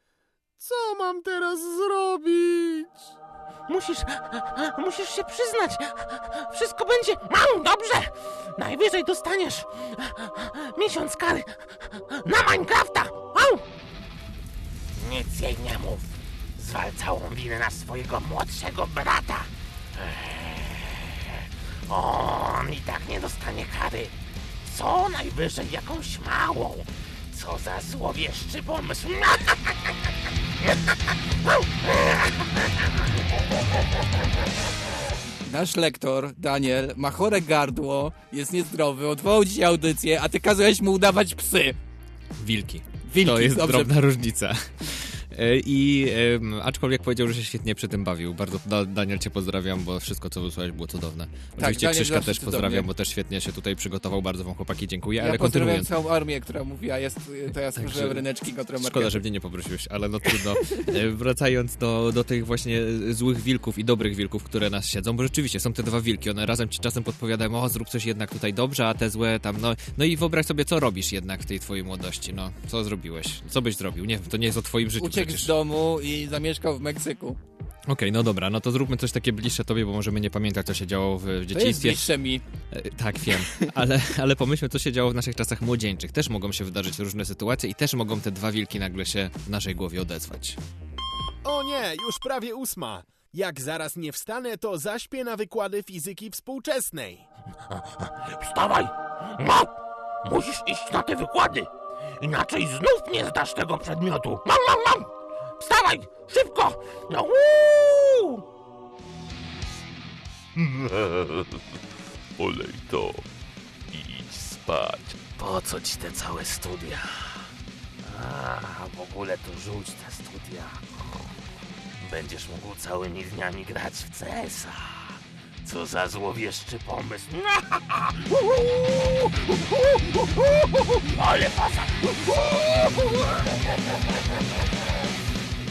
Co mam teraz zrobić? Musisz, musisz się przyznać. Wszystko będzie mam dobrze. Najwyżej dostaniesz miesiąc kary na Minecrafta. Au! Nic jej nie mów. Zwal całą winę na swojego młodszego brata. Eee, On i tak nie dostanie kary. Co najwyżej jakąś małą. Co za złowieszczy pomysł. Nasz lektor, Daniel, ma chore gardło, jest niezdrowy, odwołał dzisiaj audycję, a ty kazałeś mu udawać psy. Wilki. Wilki, to jest dobrze. drobna różnica. E, I aczkolwiek powiedział, że się świetnie przy tym bawił. Bardzo da, Daniel cię pozdrawiam, bo wszystko co wysłałeś było cudowne. Oczywiście Tak, Krzyśka też pozdrawiam, bo też świetnie się tutaj przygotował. Bardzo wam chłopaki dziękuję, Ja ale kontynuując. całą armię, która mówiła, jest, to ja stworzyłem ryneczki kontra Szkoda, że mnie nie poprosiłeś, ale no trudno. E, Wracając do, do tych właśnie złych wilków i dobrych wilków, które nas siedzą, bo rzeczywiście są te dwa wilki, one razem ci czasem podpowiadają, o zrób coś jednak tutaj dobrze, a te złe tam, no, no i wyobraź sobie, co robisz jednak w tej twojej młodości, no, co zrobiłeś, co byś zrobił, nie wiem, to nie jest o twoim życiu Uciekł przecież. z domu i zamieszkał w Meksyku. Okej, no dobra, no to zróbmy coś takie bliższe tobie, bo możemy nie pamiętać, co się działo w To jest dzieciństwie. bliższe mi. E, Tak, wiem, ale, ale pomyślmy, co się działo w naszych czasach młodzieńczych. Też mogą się wydarzyć różne sytuacje i też mogą te dwa wilki nagle się w naszej głowie odezwać. O nie, już prawie ósma. Jak zaraz nie wstanę, to zaśpię na wykłady fizyki współczesnej. Wstawaj! No! Musisz iść na te wykłady! Inaczej znów nie zdasz tego przedmiotu! Mam, mam, mam! Wstawaj! Szybko! No, uuu! Olej to. Idź spać. Po co ci te całe studia? A, w ogóle to rzuć te studia. Będziesz mógł całymi dniami grać w CS-a. Co za złowieszczy pomysł. Ale faza!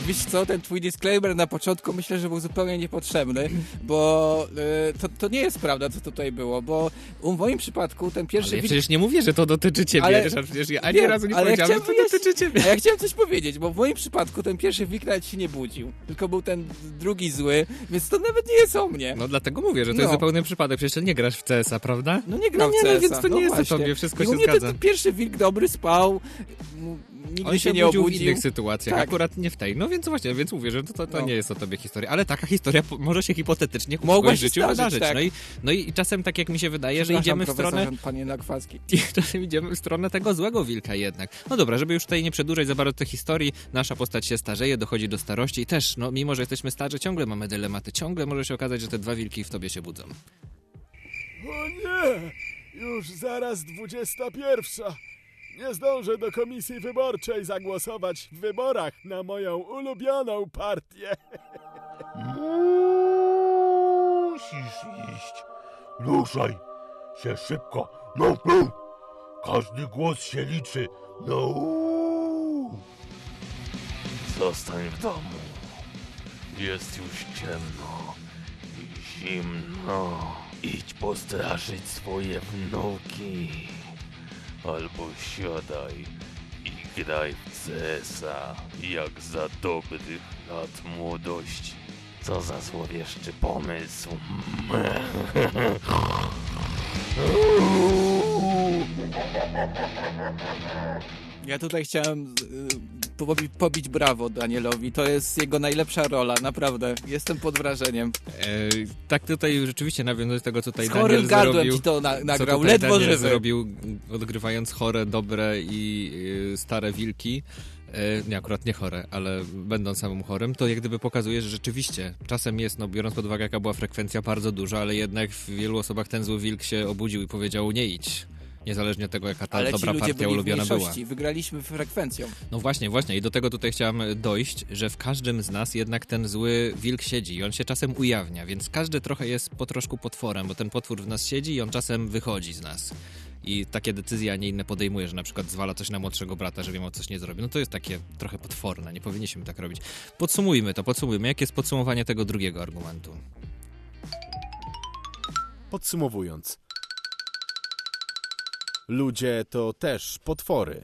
Wiesz co, ten twój disclaimer na początku myślę, że był zupełnie niepotrzebny, bo y, to, to nie jest prawda, co tutaj było, bo w moim przypadku ten pierwszy... Ale ja przecież nie mówię, że to dotyczy ciebie, Ale- Ryszard, przecież ja ani Wiem, razu nie ale powiedziałem, że to dotyczy ciebie. A ja chciałem coś powiedzieć, bo w moim przypadku ten pierwszy wik nawet się nie budził, tylko był ten drugi zły, więc to nawet nie jest o mnie. No dlatego mówię, że to No. jest zupełny przypadek, przecież nie grasz w CS-a, prawda? No nie gram no nie, w CS-a. No, więc to nie jest o tobie, wszystko I się u mnie zgadza. ten, ten pierwszy wilk dobry spał, nigdy On się się nie obudził w innych sytuacjach, Tak. akurat nie w tej. No więc właśnie, więc mówię, że to, to, to No. nie jest o tobie historia, ale taka historia po- może się hipotetycznie w Mogła życiu zdarzyć, wydarzyć. tak. No, i, no i czasem tak jak mi się wydaje, że idziemy w stronę Panie Nakwacki. i czasem idziemy w stronę tego złego wilka jednak. No dobra, żeby już tutaj nie przedłużać za bardzo tej historii, nasza postać się starzeje, dochodzi do starości i też, no mimo, że jesteśmy starzy, ciągle mamy dylematy, ciągle może się okazać, że te dwa wilki w tobie się budzą. O nie! Już zaraz 21. Nie zdążę do komisji wyborczej zagłosować w wyborach na moją ulubioną partię. Musisz iść. Ruszaj się szybko. No, no. Każdy głos się liczy. No. Zostań w domu. Jest już ciemno i zimno. Idź postraszyć swoje wnuki. Albo siadaj i graj w CS-a jak za dobrych lat młodości. Co za złowieszczy pomysł. Ja tutaj chciałem y, pobi- pobić brawo Danielowi. To jest jego najlepsza rola, naprawdę. Jestem pod wrażeniem. E, tak tutaj rzeczywiście nawiązując do tego, co tutaj Z Daniel zrobił. ci to na- nagrał, ledwo Daniel żywy. zrobił, odgrywając chore, dobre i y, stare wilki. E, nie, akurat nie chore, ale będąc samym chorym, to jak gdyby pokazuje, że rzeczywiście czasem jest, no biorąc pod uwagę jaka była frekwencja, bardzo duża, ale jednak w wielu osobach ten zły wilk się obudził i powiedział nie idź. Niezależnie od tego, jaka ta Ale dobra partia byli w ulubiona była. Wygraliśmy frekwencją. No właśnie, właśnie. I do tego tutaj chciałem dojść, że w każdym z nas jednak ten zły wilk siedzi i on się czasem ujawnia, więc każdy trochę jest po troszku potworem, bo ten potwór w nas siedzi i on czasem wychodzi z nas. I takie decyzje, a nie inne podejmuje, że na przykład zwala coś na młodszego brata, że wiem o coś nie zrobi. No to jest takie trochę potworne, nie powinniśmy tak robić. Podsumujmy to, podsumujmy. Jakie jest podsumowanie tego drugiego argumentu? Podsumowując. Ludzie to też potwory.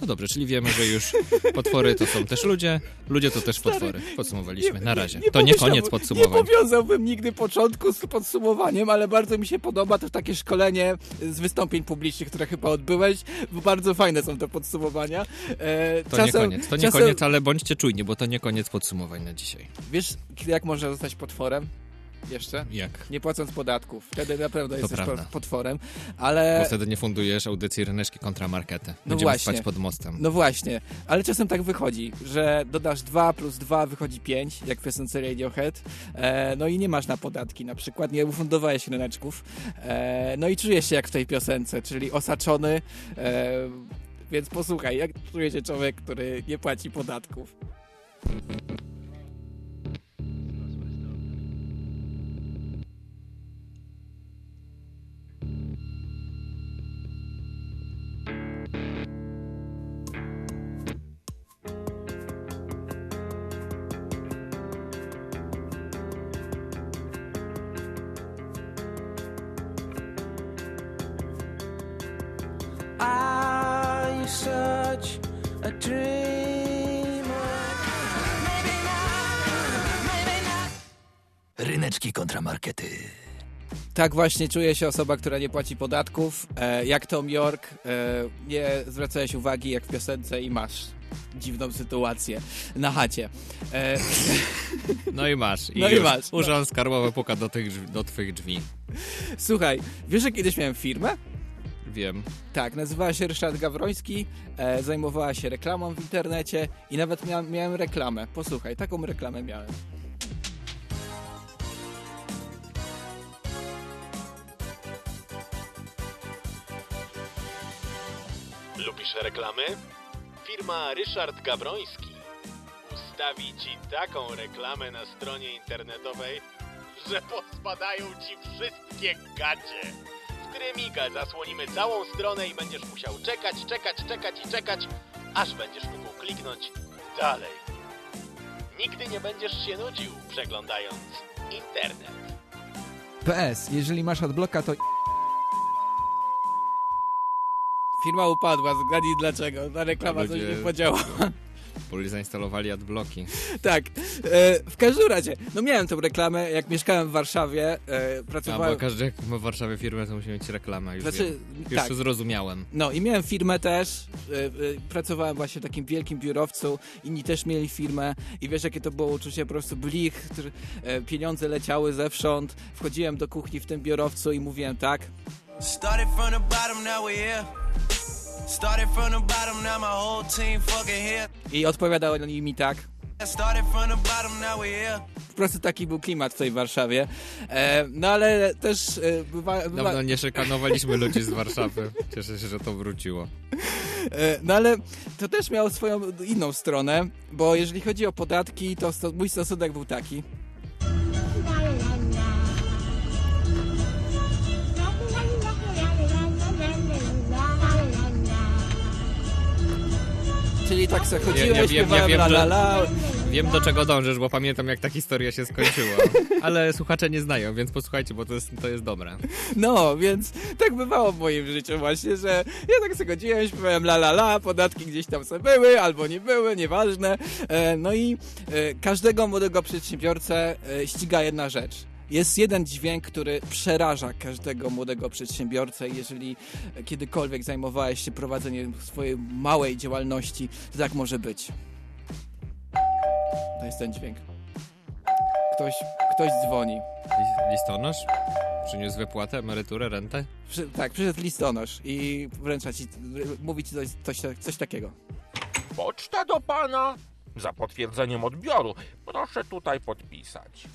No dobrze, czyli wiemy, że już potwory to są też ludzie, ludzie to też potwory. Podsumowaliśmy. Na razie. To nie pomyślałbym- koniec Nie podsumowań. powiązałbym nigdy początku z podsumowaniem, ale bardzo mi się podoba to takie szkolenie z wystąpień publicznych, które chyba odbyłeś, bo bardzo fajne są te podsumowania. E, To nie koniec, to nie czasem- koniec, ale bądźcie czujni, bo to nie koniec podsumowań na dzisiaj. Wiesz, jak można zostać potworem? Jeszcze? Jak? Nie płacąc podatków. Wtedy naprawdę To jesteś prawda. potworem, ale... Bo wtedy nie fundujesz audycji Ryneczki kontra markety. No Będziemy właśnie. spać pod mostem. No właśnie, ale czasem tak wychodzi, że dodasz 2 plus 2 wychodzi 5, jak w piosence Radiohead, e, no i nie masz na podatki, na przykład nie ufundowałeś ryneczków, e, no i czujesz się jak w tej piosence, czyli osaczony, e, więc posłuchaj, jak czuje się człowiek, który nie płaci podatków. Ryneczki kontra markety. Tak właśnie czuje się osoba, która nie płaci podatków, e, jak Tom York, e, nie zwracałeś uwagi jak w piosence i masz dziwną sytuację na chacie. E, No i masz. No i już masz. Urząd skarbowy puka do, tych, do twych drzwi. Słuchaj, wiesz, że kiedyś miałem firmę? Wiem. Tak, nazywała się Ryszard Gawroński, e, zajmowała się reklamą w internecie i nawet mia miałem reklamę. Posłuchaj, taką reklamę miałem. Lubisz reklamy? Firma Ryszard Gawroński ustawi ci taką reklamę na stronie internetowej, że pospadają ci wszystkie gacie. W Krymika zasłonimy całą stronę i będziesz musiał czekać, czekać, czekać i czekać, aż będziesz mógł kliknąć dalej. Nigdy nie będziesz się nudził przeglądając internet. PS, jeżeli masz adblocka, to... Firma upadła, zgadnij dlaczego. Ta reklama coś Ludzie- nie podziała. Bo zainstalowali adblocki. Tak, e, w każdym razie, no miałem tą reklamę, jak mieszkałem w Warszawie, e, A, pracowałem... bo każdy jak ma w Warszawie firmę, to musi mieć reklamę. Już, Znaczy, wiem. już tak. zrozumiałem. No i miałem firmę też, e, e, pracowałem właśnie w takim wielkim biurowcu, inni też mieli firmę i wiesz jakie to było uczucie, po prostu blich, e, pieniądze leciały zewsząd, wchodziłem do kuchni w tym biurowcu i mówiłem tak, Started from the bottom, now we're here. Started from the bottom, now my whole team fucking here. i odpowiadali mi tak. Started from the bottom, now we're here. Po prostu taki był klimat w tej Warszawie. E, no ale też e, bywa, bywa, Dawno nie szykanowaliśmy ludzi z Warszawy. Cieszę się, że to wróciło. E, No ale to też miało swoją inną stronę, bo jeżeli chodzi o podatki, to sto, mój stosunek był taki. Czyli tak sobie chodziłem, Ja- ja wiem- ja śpiewałem wiem, la la la. Wiem do czego dążysz, bo pamiętam jak ta historia się skończyła. Ale słuchacze nie znają, więc posłuchajcie, bo to jest, to jest dobre. No, więc tak bywało w moim życiu właśnie, że ja tak sobie chodziłem, śpiewałem la la la, podatki gdzieś tam sobie były, albo nie były, nieważne. E, No i e, każdego młodego przedsiębiorcę e, ściga jedna rzecz. Jest jeden dźwięk, który przeraża każdego młodego przedsiębiorcę. Jeżeli kiedykolwiek zajmowałeś się prowadzeniem swojej małej działalności, to tak może być. To jest ten dźwięk. Ktoś, ktoś dzwoni. Lis- Listonosz? Przyniósł wypłatę, emeryturę, rentę? Przy, tak, przyszedł listonosz i wręcza ci, mówi ci coś, coś, coś takiego. Poczta do pana. Za potwierdzeniem odbioru proszę tutaj podpisać.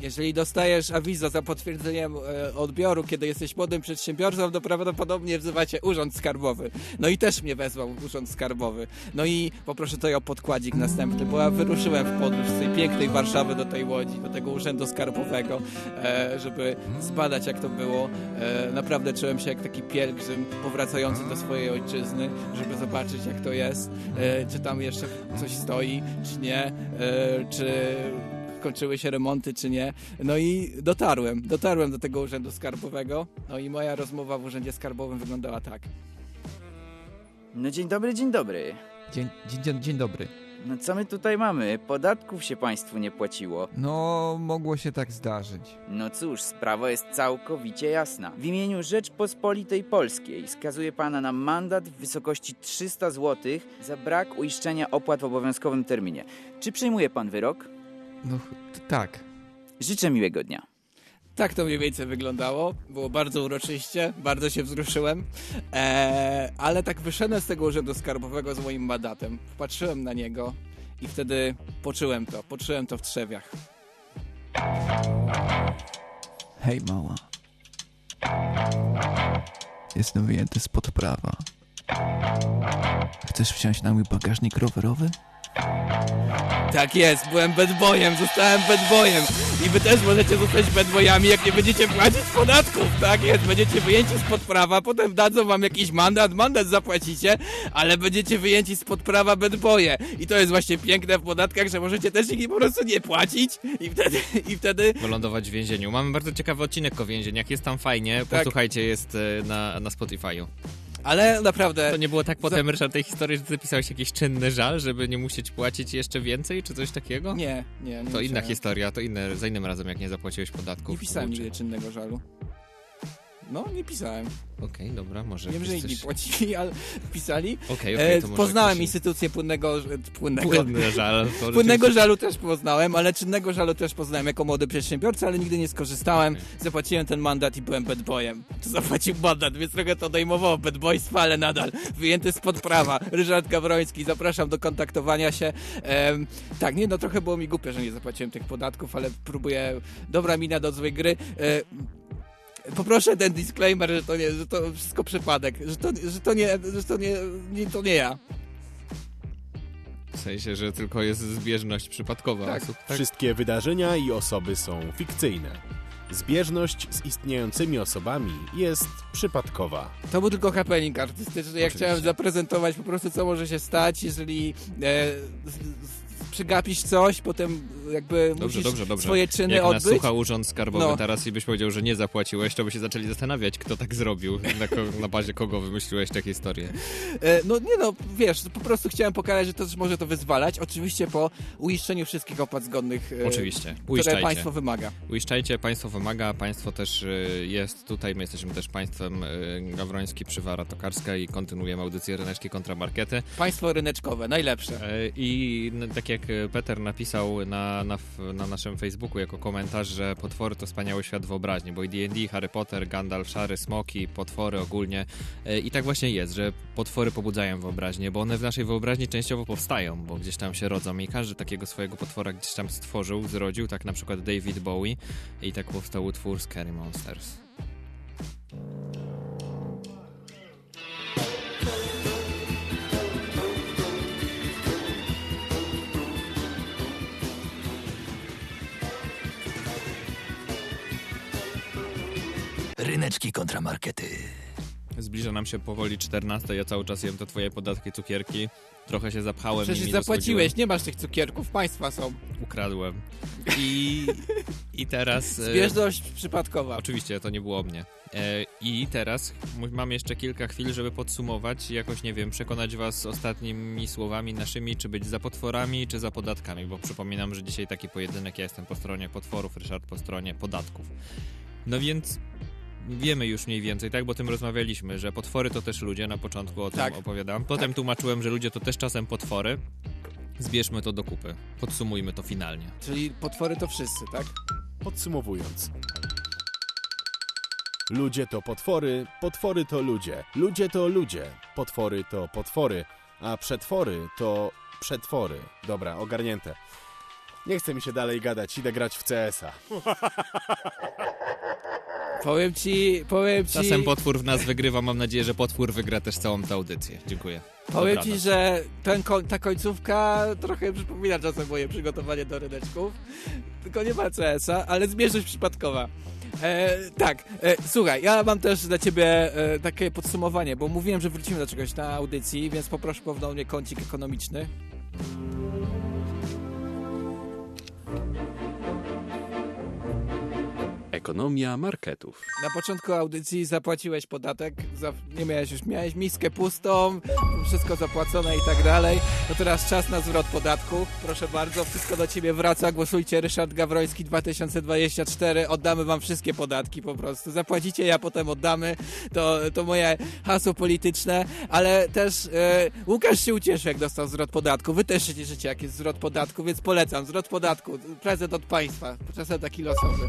Jeżeli dostajesz awizo za potwierdzeniem e, odbioru, kiedy jesteś młodym przedsiębiorcą, to prawdopodobnie wzywacie urząd skarbowy. No i też mnie wezwał urząd skarbowy. No i poproszę tutaj o podkładzik następny, bo ja wyruszyłem w podróż z tej pięknej Warszawy do tej Łodzi, do tego urzędu skarbowego, e, żeby zbadać jak to było. E, naprawdę czułem się jak taki pielgrzym powracający do swojej ojczyzny, żeby zobaczyć jak to jest, e, czy tam jeszcze coś stoi, czy nie, e, czy kończyły się remonty, czy nie. No i dotarłem, dotarłem do tego urzędu skarbowego. No i moja rozmowa w urzędzie skarbowym wyglądała tak. No dzień dobry, dzień dobry. Dzień, dzień, dzień dobry. No co my tutaj mamy? Podatków się państwu nie płaciło. No, mogło się tak zdarzyć. No cóż, sprawa jest całkowicie jasna. W imieniu Rzeczpospolitej Polskiej skazuje pana na mandat w wysokości 300 zł za brak uiszczenia opłat w obowiązkowym terminie. Czy przyjmuje pan wyrok? No, tak. Życzę miłego dnia. Tak to mniej więcej wyglądało. Było bardzo uroczyście, bardzo się wzruszyłem. Eee, ale tak wyszedłem z tego urzędu skarbowego z moim mandatem. Patrzyłem na niego i wtedy poczułem to. Poczułem to w trzewiach. Hej, mała. Jestem wyjęty spod prawa. Chcesz wsiąść na mój bagażnik rowerowy? Tak jest, byłem bedboyem, zostałem bedboyem. I wy też możecie zostać bedboyami, jak nie będziecie płacić podatków. Tak jest, będziecie wyjęci spod prawa, potem dadzą wam jakiś mandat, mandat zapłacicie, ale będziecie wyjęci spod prawa bedboye. I to jest właśnie piękne w podatkach, że możecie też ich po prostu nie płacić i wtedy, i wtedy Wylądować w więzieniu. Mamy bardzo ciekawy odcinek o więzieniach. Jest tam fajnie. Tak. Posłuchajcie, jest e, na, na Spotify'u. Ale naprawdę... To nie było tak potem, Ryszard, tej historii, że ty pisałeś jakiś czynny żal, żeby nie musieć płacić jeszcze więcej, czy coś takiego? Nie, nie. nie To inna historia, to inne, za innym razem, jak nie zapłaciłeś podatków. Nie pisałem nigdy czynnego żalu. No, nie pisałem. Okej, dobra, może Wiem, że inni coś- płacili, ale pisali. Okej, okej, to może poznałem instytucję płynnego... płynnego Płynny żal, Płynnego żalu też poznałem, ale czynnego żalu też poznałem jako młody przedsiębiorca, ale nigdy nie skorzystałem. Zapłaciłem ten mandat i byłem bad boyem. To zapłacił mandat, więc trochę to odejmowało bad boystwa, ale nadal wyjęty spod prawa. Ryszard Gawroński, zapraszam do kontaktowania się. Em, tak, nie, no trochę było mi głupio, że nie zapłaciłem tych podatków, ale próbuję... Dobra mina do złej gry. E, Poproszę ten disclaimer, że to nie, że to wszystko przypadek, że to, że to nie, że to nie, nie, to nie ja. W sensie, że tylko jest zbieżność przypadkowa Tak, osób. Tak? wszystkie wydarzenia i osoby są fikcyjne. Zbieżność z istniejącymi osobami jest przypadkowa. To był tylko happening artystyczny. Ja Oczywiście. chciałem zaprezentować po prostu, co może się stać, jeżeli e, z, z, przegapisz coś, potem jakby Dobrze, musisz dobrze, dobrze. swoje czyny Jak odbyć. nas słucha urząd skarbowy No. teraz i byś powiedział, że nie zapłaciłeś, to by się zaczęli zastanawiać, kto tak zrobił, na, ko- na bazie kogo wymyśliłeś tę historię. E, No nie no, wiesz, po prostu chciałem pokazać, że to też może to wyzwalać, oczywiście po uiszczeniu wszystkich opłat zgodnych, e, Oczywiście. które Uiszczajcie. państwo wymaga. Uiszczajcie, państwo wymaga, państwo też y, jest tutaj, my jesteśmy też państwem Gawroński, Przywara Tokarska i kontynuujemy audycję Ryneczki kontra Markety. Państwo ryneczkowe, najlepsze. E, I n- jak e, Peter napisał na, na, na naszym Facebooku jako komentarz, że potwory to wspaniały świat wyobraźni, bo i D&D, Harry Potter, Gandalf, Szary, Smoki, potwory ogólnie. E, I tak właśnie jest, że potwory pobudzają wyobraźnię, bo one w naszej wyobraźni częściowo powstają, bo gdzieś tam się rodzą i każdy takiego swojego potwora gdzieś tam stworzył, zrodził, tak na przykład David Bowie i tak powstał utwór Scary Monsters. Ryneczki kontra markety. Zbliża nam się powoli 14, ja cały czas jem te twoje podatki, cukierki. Trochę się zapchałem Przecież zapłaciłeś, nie masz tych cukierków, państwa są. ukradłem. I, i teraz... e, Zbieżność przypadkowa. Oczywiście, to nie było o mnie. E, I teraz mam jeszcze kilka chwil, żeby podsumować i jakoś, nie wiem, przekonać was ostatnimi słowami naszymi, czy być za potworami, czy za podatkami, bo przypominam, że dzisiaj taki pojedynek, ja jestem po stronie potworów, Ryszard po stronie podatków. No więc wiemy już mniej więcej, tak, bo o tym rozmawialiśmy, że potwory to też ludzie, na początku o tym Tak. opowiadam. Potem tłumaczyłem, że ludzie to też czasem potwory. Zbierzmy to do kupy. Podsumujmy to finalnie. Czyli potwory to wszyscy, tak? Podsumowując. Ludzie to potwory, potwory to ludzie. Ludzie to ludzie, potwory to potwory, a przetwory to przetwory. Dobra, ogarnięte. Nie chce mi się dalej gadać, idę grać w CS-a. Powiem ci, powiem ci... Czasem potwór w nas wygrywa, mam nadzieję, że potwór wygra też całą tę audycję. Dziękuję. Powiem Dobranoc. ci, że ten, ta końcówka trochę przypomina czasem moje przygotowanie do ryneczków. Tylko nie ma CS-a, ale zmierzność przypadkowa. E, tak, e, słuchaj, ja mam też dla ciebie e, takie podsumowanie, bo mówiłem, że wrócimy do czegoś na audycji, więc poproszę ponownie kącik ekonomiczny. Ekonomia marketów. Na początku audycji zapłaciłeś podatek, za, nie miałeś już, miałeś miskę pustą, wszystko zapłacone i tak dalej. To teraz czas na zwrot podatku. Proszę bardzo, wszystko do ciebie wraca. Głosujcie Ryszard Gawroński 2024. Oddamy wam wszystkie podatki po prostu. Zapłacicie, ja potem oddamy. To, to moje hasło polityczne, ale też e, Łukasz się ucieszy, jak dostał zwrot podatku. Wy też się cieszycie, jak jest zwrot podatku, więc polecam. Zwrot podatku, prezent od państwa. Czasem taki losowy.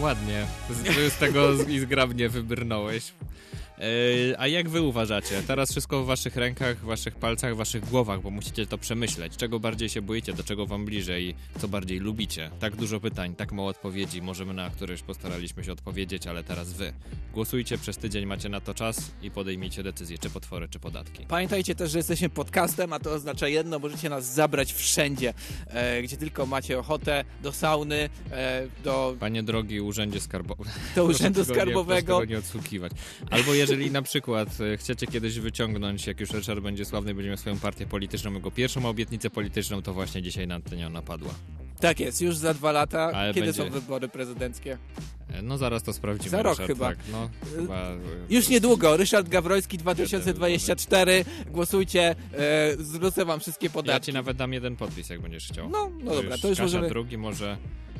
Ładnie. Z, z tego i zgrabnie wybrnąłeś. E, a jak wy uważacie? Teraz wszystko w waszych rękach, waszych palcach, waszych głowach, bo musicie to przemyśleć. Czego bardziej się boicie, do czego wam bliżej, co bardziej lubicie? Tak dużo pytań, tak mało odpowiedzi. Możemy na któreś postaraliśmy się odpowiedzieć, ale teraz wy. Głosujcie, przez tydzień macie na to czas i podejmijcie decyzję, czy potwory, czy podatki. Pamiętajcie też, że jesteśmy podcastem, a to oznacza jedno, możecie nas zabrać wszędzie, e, gdzie tylko macie ochotę, do sauny, e, do... Panie drogi urzędzie skarbowego. Do urzędu nie- skarbowego. tego nie odsłuchiwać. Albo jeżeli na przykład e, chcecie kiedyś wyciągnąć, jak już Ryszard będzie sławny, będzie miał swoją partię polityczną, jego pierwszą obietnicę polityczną, to właśnie dzisiaj na antenie ona padła. Tak jest, już za dwa lata. Ale Kiedy będzie- są wybory prezydenckie? E, No zaraz to sprawdzimy. Za rok Ryszard, chyba. Tak, no, chyba e, Już niedługo, Ryszard Gawroński 2024. Głosujcie, e, zwrócę wam wszystkie Ja podatki. ci nawet dam jeden podpis, jak będziesz chciał. No, no dobra, już to już Kasia możemy- drugi może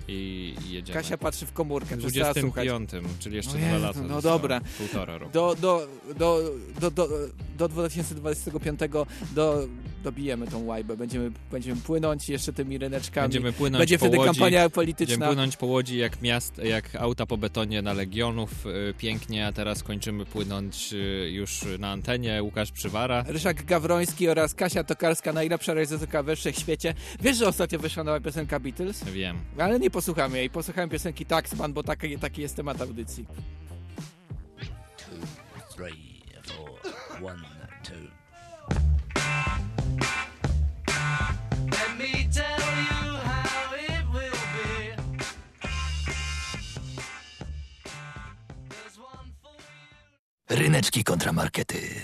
i, i jedziemy. Kasia patrzy w komórkę, W przestała słuchać. 25, czyli jeszcze O dwa lata. No dobra. Półtora roku. Do, do, do, do, do, do 2025 do, dobijemy tą łajbę. Będziemy, będziemy płynąć jeszcze tymi ryneczkami. Będziemy płynąć Będzie po wtedy łodzi, kampania polityczna. Będziemy płynąć po łodzi jak miast, jak auta po betonie na Legionów. y, Pięknie, a teraz kończymy płynąć y, już na antenie. Łukasz Przywara. Ryszard Gawroński oraz Kasia Tokarska, najlepsza realizatorka we wszechświecie. Wiesz, że ostatnio wyszła nowa piosenka Beatles? Wiem. Ale nie posłuchamy jej. Posłuchałem piosenki Taxman, bo taki, taki jest temat audycji. three, four, one, Ryneczki kontra markety.